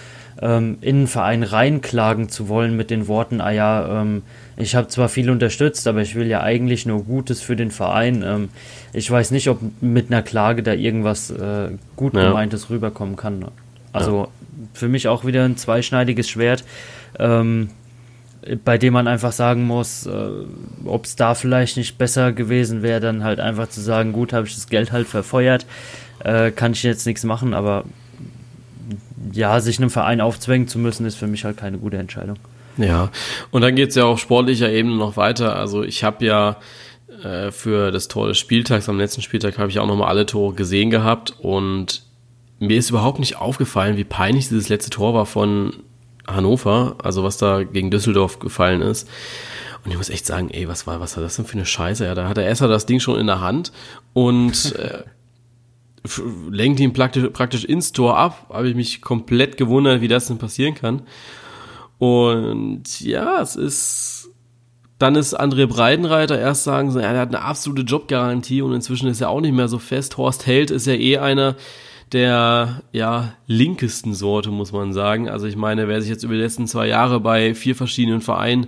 ähm, in den Verein reinklagen zu wollen mit den Worten, ah ja, ähm, ich habe zwar viel unterstützt, aber ich will ja eigentlich nur Gutes für den Verein. Ähm, ich weiß nicht, ob mit einer Klage da irgendwas äh, gut gemeintes ja. rüberkommen kann. Also für mich auch wieder ein zweischneidiges Schwert ähm, bei dem man einfach sagen muss, äh, ob es da vielleicht nicht besser gewesen wäre, dann halt einfach zu sagen, gut, habe ich das Geld halt verfeuert, äh, kann ich jetzt nichts machen, aber ja, sich einem Verein aufzwängen zu müssen, ist für mich halt keine gute Entscheidung. Ja, und dann geht es ja auf sportlicher Ebene noch weiter. Also ich habe ja äh, für das Tor des Spieltags, am letzten Spieltag habe ich auch nochmal alle Tore gesehen gehabt und mir ist überhaupt nicht aufgefallen, wie peinlich dieses letzte Tor war von Hannover, also was da gegen Düsseldorf gefallen ist. Und ich muss echt sagen, ey, was war, was war das denn für eine Scheiße? Ja, da hat der Esser das Ding schon in der Hand und (laughs) äh, lenkt ihn praktisch, praktisch ins Tor ab. Habe ich mich komplett gewundert, wie das denn passieren kann. Und ja, es ist, dann ist André Breidenreiter erst sagen, er hat eine absolute Jobgarantie und inzwischen ist er auch nicht mehr so fest. Horst Held ist ja eh einer der, ja, linkesten Sorte, muss man sagen. Also ich meine, wer sich jetzt über die letzten zwei Jahre bei vier verschiedenen Vereinen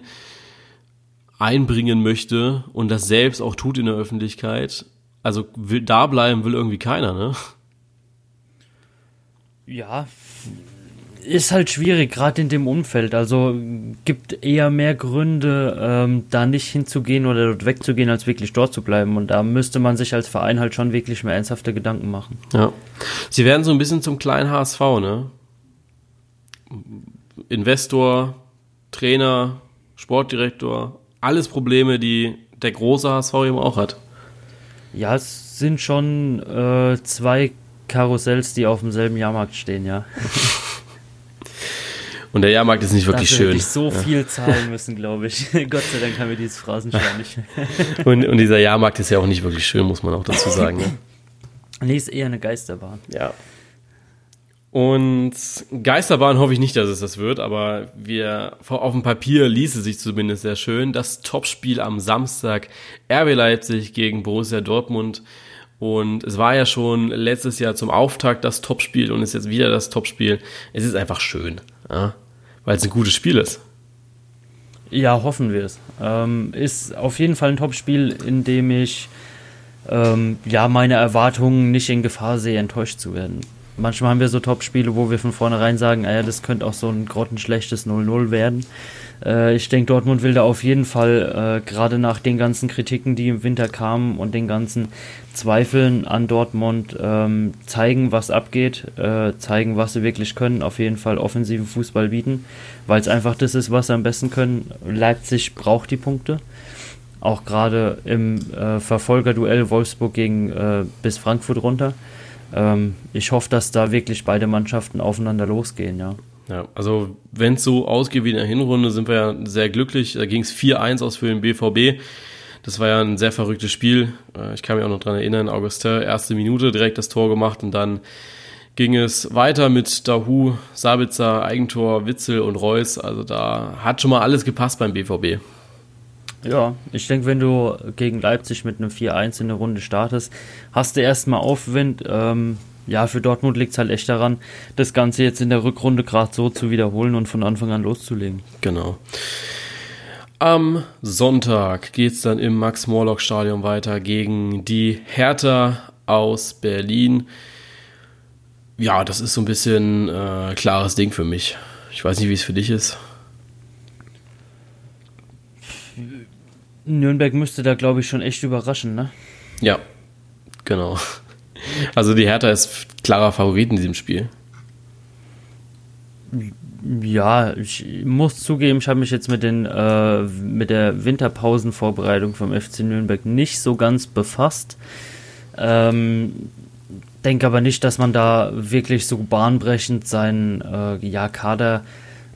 einbringen möchte und das selbst auch tut in der Öffentlichkeit, also will da bleiben will irgendwie keiner, ne? Ja, ist halt schwierig, gerade in dem Umfeld. Also gibt eher mehr Gründe, ähm, da nicht hinzugehen oder dort wegzugehen, als wirklich dort zu bleiben. Und da müsste man sich als Verein halt schon wirklich mehr ernsthafte Gedanken machen. Ja. Sie werden so ein bisschen zum kleinen HSV, ne? Investor, Trainer, Sportdirektor, alles Probleme, die der große HSV eben auch hat. Ja, es sind schon äh, zwei Karussells, die auf demselben Jahrmarkt stehen, ja. (laughs) Und der Jahrmarkt ist nicht wirklich Dafür schön. Ich so ja. viel (laughs) zahlen müssen, glaube ich. (laughs) Gott sei Dank haben wir dieses Phrasenschwein nicht. (laughs) und, und dieser Jahrmarkt ist ja auch nicht wirklich schön, muss man auch dazu sagen. Ne? Nee, ist eher eine Geisterbahn. Ja. Und Geisterbahn hoffe ich nicht, dass es das wird, aber wir auf dem Papier ließe sich zumindest sehr schön. Das Topspiel am Samstag RB Leipzig gegen Borussia Dortmund. Und es war ja schon letztes Jahr zum Auftakt das Topspiel und ist jetzt wieder das Topspiel. Es ist einfach schön, ja? Weil es ein gutes Spiel ist. Ja, hoffen wir es. Ähm, ist auf jeden Fall ein Topspiel, in dem ich ähm, ja meine Erwartungen nicht in Gefahr sehe, enttäuscht zu werden. Manchmal haben wir so Topspiele, wo wir von vornherein sagen, ah ja, das könnte auch so ein grottenschlechtes 0-0 werden. Äh, ich denke, Dortmund will da auf jeden Fall, äh, gerade nach den ganzen Kritiken, die im Winter kamen und den ganzen Zweifeln an Dortmund, ähm, zeigen, was abgeht, äh, zeigen, was sie wirklich können, auf jeden Fall offensiven Fußball bieten, weil es einfach das ist, was sie am besten können. Leipzig braucht die Punkte. Auch gerade im äh, Verfolgerduell Wolfsburg gegen äh, bis Frankfurt runter. Ähm, ich hoffe, dass da wirklich beide Mannschaften aufeinander losgehen, ja. Ja, also wenn es so ausgeht wie in der Hinrunde, sind wir ja sehr glücklich. Da ging es 4-1 aus für den BVB. Das war ja ein sehr verrücktes Spiel. Äh, ich kann mich auch noch dran erinnern, Augustin, erste Minute direkt das Tor gemacht und dann ging es weiter mit Dahu, Sabitzer, Eigentor, Witzel und Reus. Also da hat schon mal alles gepasst beim BVB. Ja, ich denke, wenn du gegen Leipzig mit einem 4-1 in der Runde startest, hast du erstmal Aufwind. Ähm, ja, für Dortmund liegt es halt echt daran, das Ganze jetzt in der Rückrunde gerade so zu wiederholen und von Anfang an loszulegen. Genau. Am Sonntag geht es dann im Max-Morlock-Stadion weiter gegen die Hertha aus Berlin. Ja, das ist so ein bisschen äh, klares Ding für mich. Ich weiß nicht, wie es für dich ist. Nürnberg müsste da, glaube ich, schon echt überraschen, ne? Ja, genau. Also die Hertha ist klarer Favorit in diesem Spiel. Ja, ich muss zugeben, ich habe mich jetzt mit, den, äh, mit der Winterpausenvorbereitung vom FC Nürnberg nicht so ganz befasst. Ähm, denke aber nicht, dass man da wirklich so bahnbrechend seinen äh, ja, Kader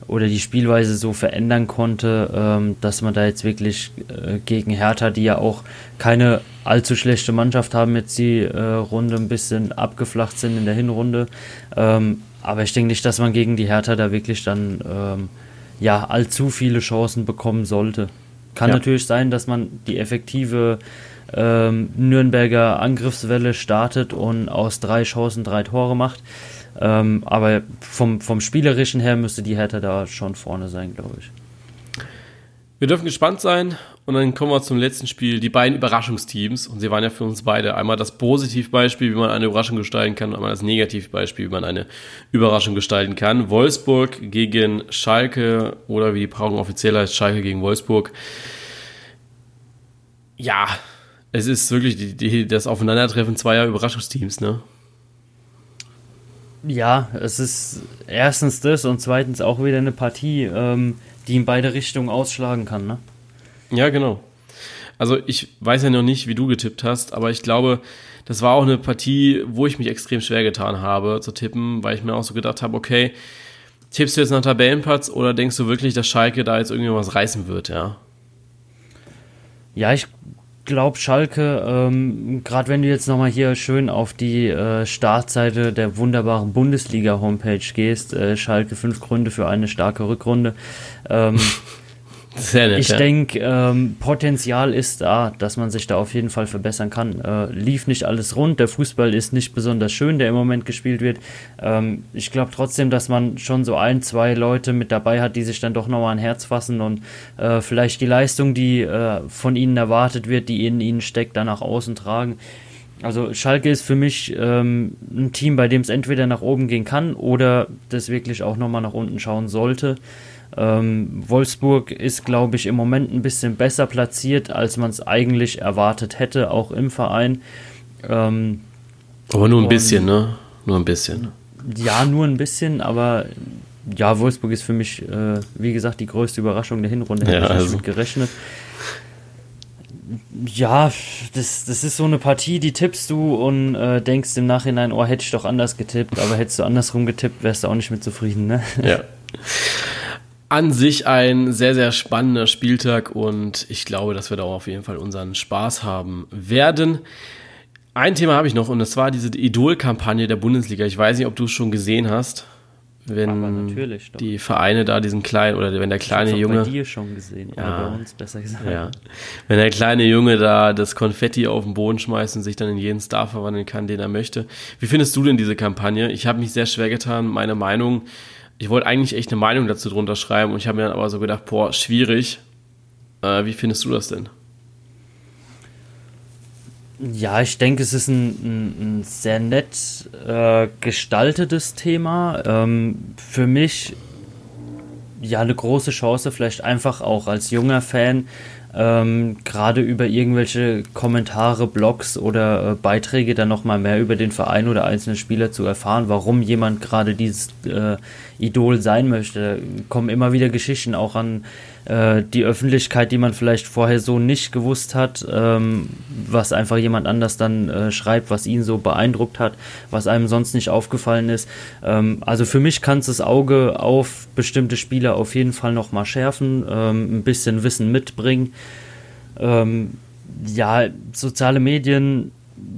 oder die Spielweise so verändern konnte, ähm, dass man da jetzt wirklich äh, gegen Hertha, die ja auch keine allzu schlechte Mannschaft haben, jetzt die äh, Runde ein bisschen abgeflacht sind in der Hinrunde. Ähm, aber ich denke nicht, dass man gegen die Hertha da wirklich dann ähm, ja allzu viele Chancen bekommen sollte. Kann ja. natürlich sein, dass man die effektive ähm, Nürnberger Angriffswelle startet und aus drei Chancen drei Tore macht. Ähm, aber vom, vom Spielerischen her müsste die Hertha da schon vorne sein, glaube ich. Wir dürfen gespannt sein und dann kommen wir zum letzten Spiel. Die beiden Überraschungsteams und sie waren ja für uns beide einmal das Positivbeispiel, wie man eine Überraschung gestalten kann, und einmal das Negativbeispiel, wie man eine Überraschung gestalten kann. Wolfsburg gegen Schalke oder wie die Paarung offiziell heißt, Schalke gegen Wolfsburg. Ja, es ist wirklich die, die, das Aufeinandertreffen zweier Überraschungsteams, ne? Ja, es ist erstens das und zweitens auch wieder eine Partie, ähm, die in beide Richtungen ausschlagen kann, ne? Ja, genau. Also ich weiß ja noch nicht, wie du getippt hast, aber ich glaube, das war auch eine Partie, wo ich mich extrem schwer getan habe zu tippen, weil ich mir auch so gedacht habe, okay, tippst du jetzt nach Tabellenplatz oder denkst du wirklich, dass Schalke da jetzt irgendwie was reißen wird, ja? Ja, ich glaube, Schalke, ähm, gerade wenn du jetzt nochmal hier schön auf die äh, Startseite der wunderbaren Bundesliga-Homepage gehst, äh, Schalke fünf Gründe für eine starke Rückrunde. Ähm, (laughs) Sehr nett, ich ja. denke, ähm, Potenzial ist da, dass man sich da auf jeden Fall verbessern kann. Äh, lief nicht alles rund, der Fußball ist nicht besonders schön, der im Moment gespielt wird. Ähm, ich glaube trotzdem, dass man schon so ein, zwei Leute mit dabei hat, die sich dann doch nochmal ein Herz fassen und äh, vielleicht die Leistung, die äh, von ihnen erwartet wird, die in ihnen steckt, dann nach außen tragen. Also Schalke ist für mich ähm, ein Team, bei dem es entweder nach oben gehen kann oder das wirklich auch nochmal nach unten schauen sollte. Ähm, Wolfsburg ist, glaube ich, im Moment ein bisschen besser platziert, als man es eigentlich erwartet hätte, auch im Verein. Ähm, aber nur ein bisschen, ne? Nur ein bisschen. Ja, nur ein bisschen, aber ja, Wolfsburg ist für mich, äh, wie gesagt, die größte Überraschung der Hinrunde. Hätte ja, ich also. nicht mit gerechnet. Ja, das, das ist so eine Partie, die tippst du und äh, denkst im Nachhinein, oh, hätte ich doch anders getippt, aber hättest du andersrum getippt, wärst du auch nicht mit zufrieden, ne? Ja. (laughs) an sich ein sehr, sehr spannender Spieltag und ich glaube, dass wir da auch auf jeden Fall unseren Spaß haben werden. Ein Thema habe ich noch und das war diese Idol-Kampagne der Bundesliga. Ich weiß nicht, ob du es schon gesehen hast. Wenn die Vereine da diesen kleinen oder wenn der kleine Junge. bei dir schon gesehen, ja, oder bei uns besser gesagt. Ja. Wenn der kleine Junge da das Konfetti auf den Boden schmeißt und sich dann in jeden Star verwandeln kann, den er möchte. Wie findest du denn diese Kampagne? Ich habe mich sehr schwer getan, meine Meinung ich wollte eigentlich echt eine Meinung dazu drunter schreiben und ich habe mir dann aber so gedacht, boah, schwierig. Äh, wie findest du das denn? Ja, ich denke, es ist ein, ein, ein sehr nett äh, gestaltetes Thema. Ähm, für mich ja eine große Chance, vielleicht einfach auch als junger Fan ähm, gerade über irgendwelche Kommentare, Blogs oder äh, Beiträge dann nochmal mehr über den Verein oder einzelne Spieler zu erfahren, warum jemand gerade dieses äh, Idol sein möchte. Kommen immer wieder Geschichten auch an äh, die Öffentlichkeit, die man vielleicht vorher so nicht gewusst hat, ähm, was einfach jemand anders dann äh, schreibt, was ihn so beeindruckt hat, was einem sonst nicht aufgefallen ist. Ähm, also für mich kann es das Auge auf bestimmte Spieler auf jeden Fall nochmal schärfen, ähm, ein bisschen Wissen mitbringen. Ähm, ja, soziale Medien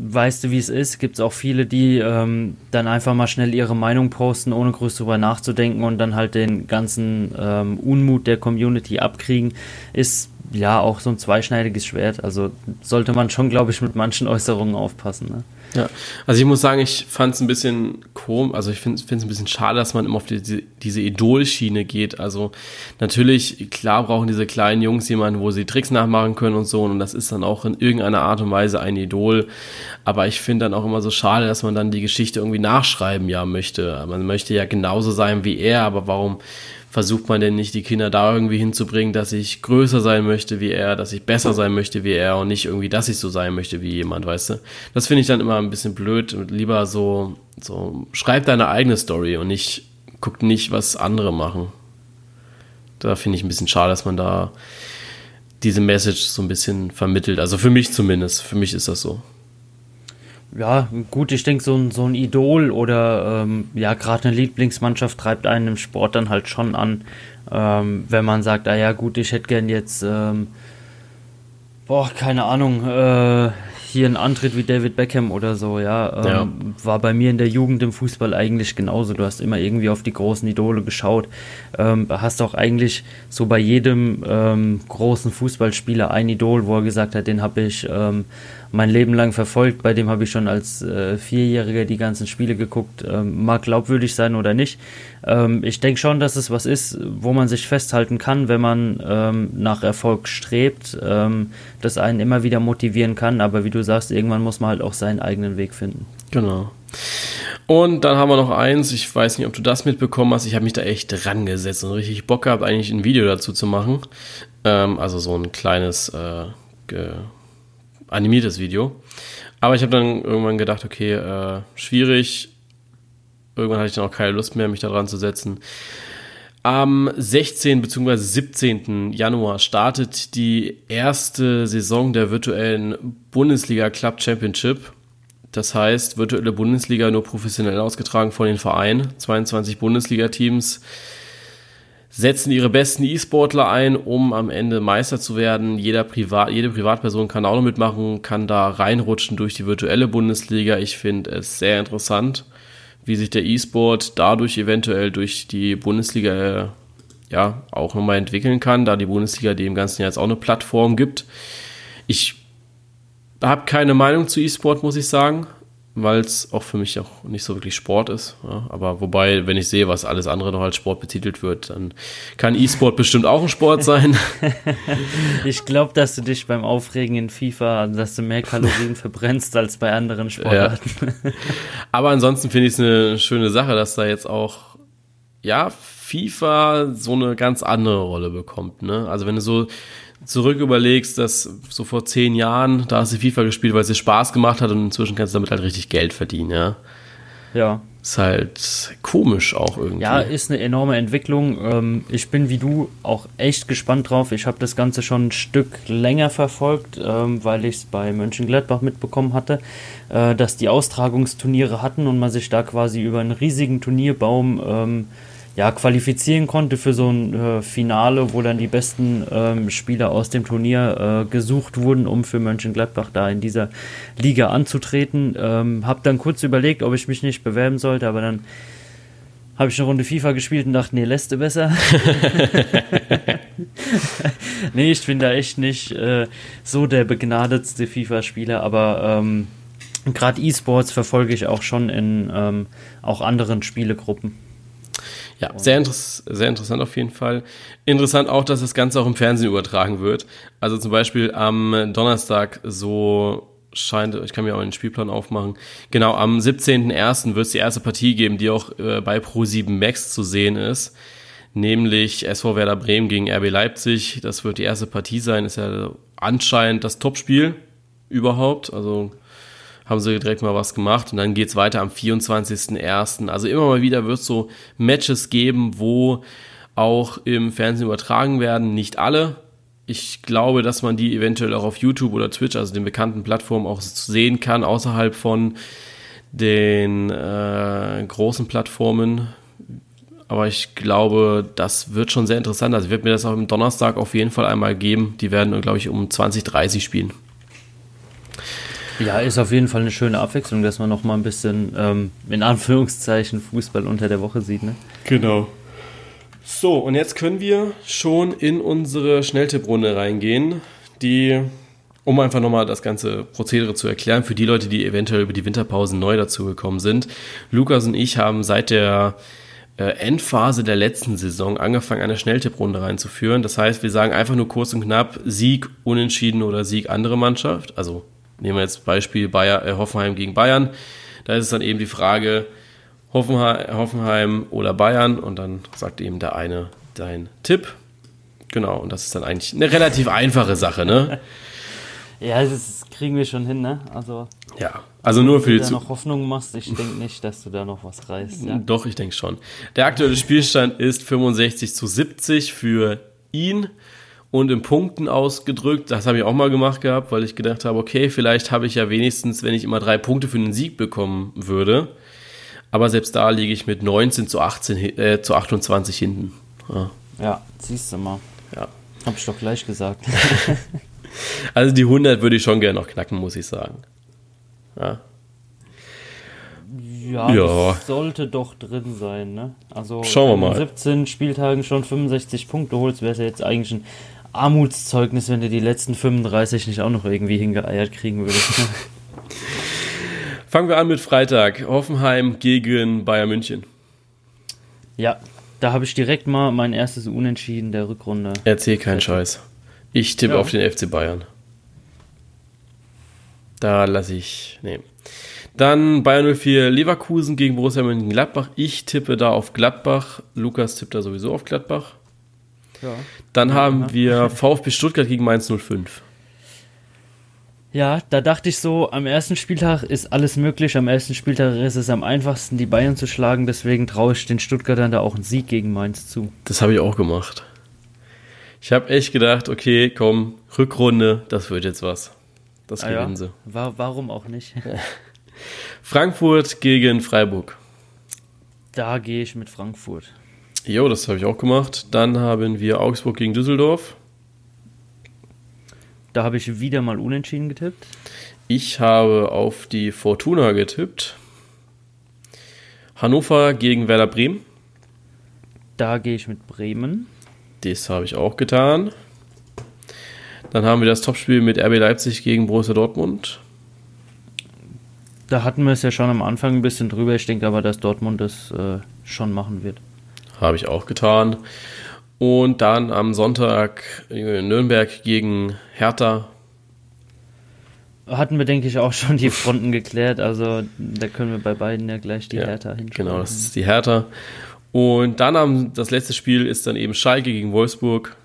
weißt du, wie es ist, gibt es auch viele, die ähm, dann einfach mal schnell ihre Meinung posten, ohne groß drüber nachzudenken und dann halt den ganzen ähm, Unmut der Community abkriegen, ist ja auch so ein zweischneidiges Schwert. Also sollte man schon, glaube ich, mit manchen Äußerungen aufpassen. Ne? Ja, also ich muss sagen, ich fand es ein bisschen komisch, also ich finde es ein bisschen schade, dass man immer auf die, diese Idol-Schiene geht. Also natürlich, klar brauchen diese kleinen Jungs jemanden, wo sie Tricks nachmachen können und so und das ist dann auch in irgendeiner Art und Weise ein Idol. Aber ich finde dann auch immer so schade, dass man dann die Geschichte irgendwie nachschreiben ja möchte. Man möchte ja genauso sein wie er, aber warum versucht man denn nicht, die Kinder da irgendwie hinzubringen, dass ich größer sein möchte wie er, dass ich besser sein möchte wie er und nicht irgendwie, dass ich so sein möchte wie jemand, weißt du? Das finde ich dann immer ein bisschen blöd und lieber so, so, schreib deine eigene Story und nicht, guck nicht, was andere machen. Da finde ich ein bisschen schade, dass man da diese Message so ein bisschen vermittelt. Also für mich zumindest. Für mich ist das so ja, gut, ich denke, so ein, so ein Idol oder ähm, ja, gerade eine Lieblingsmannschaft treibt einen im Sport dann halt schon an, ähm, wenn man sagt, ah ja, gut, ich hätte gern jetzt, ähm, boah, keine Ahnung, äh, hier einen Antritt wie David Beckham oder so, ja, ähm, ja, war bei mir in der Jugend im Fußball eigentlich genauso. Du hast immer irgendwie auf die großen Idole geschaut. Ähm, hast auch eigentlich so bei jedem ähm, großen Fußballspieler ein Idol, wo er gesagt hat, den habe ich mein Leben lang verfolgt. Bei dem habe ich schon als äh, Vierjähriger die ganzen Spiele geguckt. Ähm, mag glaubwürdig sein oder nicht. Ähm, ich denke schon, dass es was ist, wo man sich festhalten kann, wenn man ähm, nach Erfolg strebt, ähm, das einen immer wieder motivieren kann. Aber wie du sagst, irgendwann muss man halt auch seinen eigenen Weg finden. Genau. Und dann haben wir noch eins, ich weiß nicht, ob du das mitbekommen hast, ich habe mich da echt dran gesetzt und richtig Bock gehabt, eigentlich ein Video dazu zu machen. Ähm, also so ein kleines äh, animiertes Video. Aber ich habe dann irgendwann gedacht, okay, äh, schwierig. Irgendwann hatte ich dann auch keine Lust mehr, mich da dran zu setzen. Am 16. bzw. 17. Januar startet die erste Saison der virtuellen Bundesliga Club Championship. Das heißt, virtuelle Bundesliga nur professionell ausgetragen von den Vereinen. 22 Bundesliga-Teams setzen ihre besten E-Sportler ein, um am Ende Meister zu werden. Jeder Privat, jede Privatperson kann auch noch mitmachen, kann da reinrutschen durch die virtuelle Bundesliga. Ich finde es sehr interessant, wie sich der E-Sport dadurch eventuell durch die Bundesliga äh, ja auch nochmal entwickeln kann, da die Bundesliga dem ganzen jetzt auch eine Plattform gibt. Ich habe keine Meinung zu E-Sport, muss ich sagen weil es auch für mich auch nicht so wirklich Sport ist. Ja, aber wobei, wenn ich sehe, was alles andere noch als Sport betitelt wird, dann kann E-Sport bestimmt auch ein Sport sein. (laughs) ich glaube, dass du dich beim Aufregen in FIFA, dass du mehr Kalorien verbrennst als bei anderen Sportarten. Ja. (laughs) Aber ansonsten finde ich es eine schöne Sache, dass da jetzt auch, ja, FIFA so eine ganz andere Rolle bekommt. Ne? Also wenn du so zurück überlegst, dass so vor zehn Jahren, da hast du FIFA gespielt, weil es dir Spaß gemacht hat und inzwischen kannst du damit halt richtig Geld verdienen, ja. Ja. Ist halt komisch auch irgendwie. Ja, ist eine enorme Entwicklung. Ähm, ich bin wie du auch echt gespannt drauf. Ich habe das Ganze schon ein Stück länger verfolgt, ähm, weil ich es bei Mönchengladbach mitbekommen hatte, äh, dass die Austragungsturniere hatten und man sich da quasi über einen riesigen Turnierbaum ähm, ja, qualifizieren konnte für so ein äh, Finale, wo dann die besten ähm, Spieler aus dem Turnier äh, gesucht wurden, um für Mönchengladbach da in dieser Liga anzutreten. Ähm, hab dann kurz überlegt, ob ich mich nicht bewerben sollte, aber dann habe ich eine Runde FIFA gespielt und dachte, nee, lässt du besser. (laughs) nee, ich bin da echt nicht äh, so der begnadetste FIFA-Spieler, aber ähm, gerade E-Sports verfolge ich auch schon in ähm, auch anderen Spielegruppen. Ja, sehr, interess sehr interessant auf jeden Fall. Interessant auch, dass das Ganze auch im Fernsehen übertragen wird. Also zum Beispiel am Donnerstag so scheint, ich kann mir auch einen Spielplan aufmachen. Genau, am 17.01. wird es die erste Partie geben, die auch äh, bei Pro7 Max zu sehen ist. Nämlich SV Werder Bremen gegen RB Leipzig. Das wird die erste Partie sein. Ist ja anscheinend das Topspiel überhaupt. Also haben sie direkt mal was gemacht und dann geht's weiter am 24.01. Also immer mal wieder wird es so Matches geben, wo auch im Fernsehen übertragen werden. Nicht alle. Ich glaube, dass man die eventuell auch auf YouTube oder Twitch, also den bekannten Plattformen, auch sehen kann, außerhalb von den äh, großen Plattformen. Aber ich glaube, das wird schon sehr interessant. Also ich werde mir das auch am Donnerstag auf jeden Fall einmal geben. Die werden, glaube ich, um 2030 spielen. Ja, ist auf jeden Fall eine schöne Abwechslung, dass man noch mal ein bisschen ähm, in Anführungszeichen Fußball unter der Woche sieht. Ne? Genau. So, und jetzt können wir schon in unsere Schnelltipprunde reingehen, die, um einfach nochmal das ganze Prozedere zu erklären, für die Leute, die eventuell über die Winterpausen neu dazugekommen sind. Lukas und ich haben seit der äh, Endphase der letzten Saison angefangen, eine Schnelltipprunde reinzuführen. Das heißt, wir sagen einfach nur kurz und knapp Sieg, Unentschieden oder Sieg andere Mannschaft, also Nehmen wir jetzt Beispiel Bayer, äh, Hoffenheim gegen Bayern. Da ist es dann eben die Frage, Hoffenheim, Hoffenheim oder Bayern und dann sagt eben der eine dein Tipp. Genau, und das ist dann eigentlich eine relativ einfache Sache, ne? (laughs) ja, das kriegen wir schon hin, ne? Also, ja, also nur für die Wenn du da noch Hoffnung machst, ich denke (laughs) nicht, dass du da noch was reißt. Ja? Doch, ich denke schon. Der aktuelle Spielstand ist 65 zu 70 für ihn und in Punkten ausgedrückt. Das habe ich auch mal gemacht gehabt, weil ich gedacht habe, okay, vielleicht habe ich ja wenigstens, wenn ich immer drei Punkte für einen Sieg bekommen würde. Aber selbst da liege ich mit 19 zu, 18, äh, zu 28 hinten. Ja, ja siehst du mal. Ja. Habe ich doch gleich gesagt. (laughs) also die 100 würde ich schon gerne noch knacken, muss ich sagen. Ja. Ja, ja. sollte doch drin sein, ne? Also Schauen wir mal. 17 Spieltagen schon 65 Punkte holst, wäre es ja jetzt eigentlich ein Armutszeugnis, wenn du die letzten 35 nicht auch noch irgendwie hingeeiert kriegen würdest. Ne? (laughs) Fangen wir an mit Freitag. Hoffenheim gegen Bayern München. Ja, da habe ich direkt mal mein erstes Unentschieden der Rückrunde. Erzähl keinen Scheiß. Ich tippe ja. auf den FC Bayern. Da lasse ich. Nee. Dann Bayern 04 Leverkusen gegen Borussia Mönchengladbach. Ich tippe da auf Gladbach. Lukas tippt da sowieso auf Gladbach. Ja. Dann ja, haben ja. wir VfB Stuttgart gegen Mainz 05. Ja, da dachte ich so, am ersten Spieltag ist alles möglich. Am ersten Spieltag ist es am einfachsten, die Bayern zu schlagen. Deswegen traue ich den Stuttgartern da auch einen Sieg gegen Mainz zu. Das habe ich auch gemacht. Ich habe echt gedacht, okay, komm, Rückrunde, das wird jetzt was. Das ah, gewinnen ja. sie. War, warum auch nicht? (laughs) Frankfurt gegen Freiburg. Da gehe ich mit Frankfurt. Jo, das habe ich auch gemacht. Dann haben wir Augsburg gegen Düsseldorf. Da habe ich wieder mal unentschieden getippt. Ich habe auf die Fortuna getippt. Hannover gegen Werder Bremen. Da gehe ich mit Bremen. Das habe ich auch getan. Dann haben wir das Topspiel mit RB Leipzig gegen Borussia Dortmund. Da hatten wir es ja schon am Anfang ein bisschen drüber. Ich denke aber, dass Dortmund das äh, schon machen wird. Habe ich auch getan. Und dann am Sonntag Nürnberg gegen Hertha. Hatten wir, denke ich, auch schon die Fronten geklärt. Also da können wir bei beiden ja gleich die ja, Hertha hinschauen. Genau, das ist die Hertha. Und dann am, das letzte Spiel ist dann eben Schalke gegen Wolfsburg.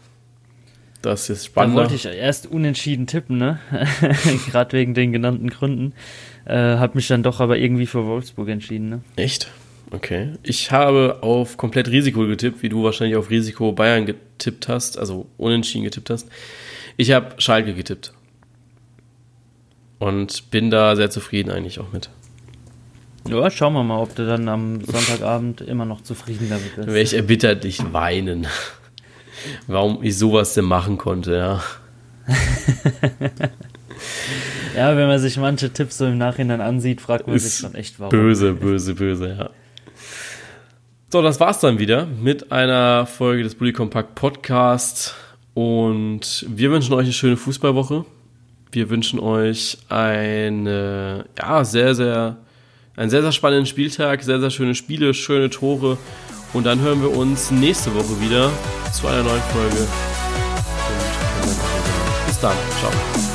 Das ist spannend. Da wollte ich erst unentschieden tippen, ne? (laughs) Gerade wegen den genannten Gründen. Äh, hab mich dann doch aber irgendwie für Wolfsburg entschieden, ne? Echt? Okay. Ich habe auf komplett Risiko getippt, wie du wahrscheinlich auf Risiko Bayern getippt hast, also unentschieden getippt hast. Ich habe Schalke getippt. Und bin da sehr zufrieden eigentlich auch mit. Ja, schauen wir mal, ob du dann am Sonntagabend immer noch zufrieden damit bist. Wäre ich erbitterlich weinen. Warum ich sowas denn machen konnte, ja. (laughs) ja, wenn man sich manche Tipps so im Nachhinein ansieht, fragt man Ist sich schon echt, warum. Böse, böse, böse, ja. So, das war's dann wieder mit einer Folge des Bully Compact Podcasts. Und wir wünschen euch eine schöne Fußballwoche. Wir wünschen euch eine, ja, sehr, sehr, einen sehr, sehr spannenden Spieltag, sehr, sehr schöne Spiele, schöne Tore. Und dann hören wir uns nächste Woche wieder zu einer neuen Folge. Und bis dann. Ciao.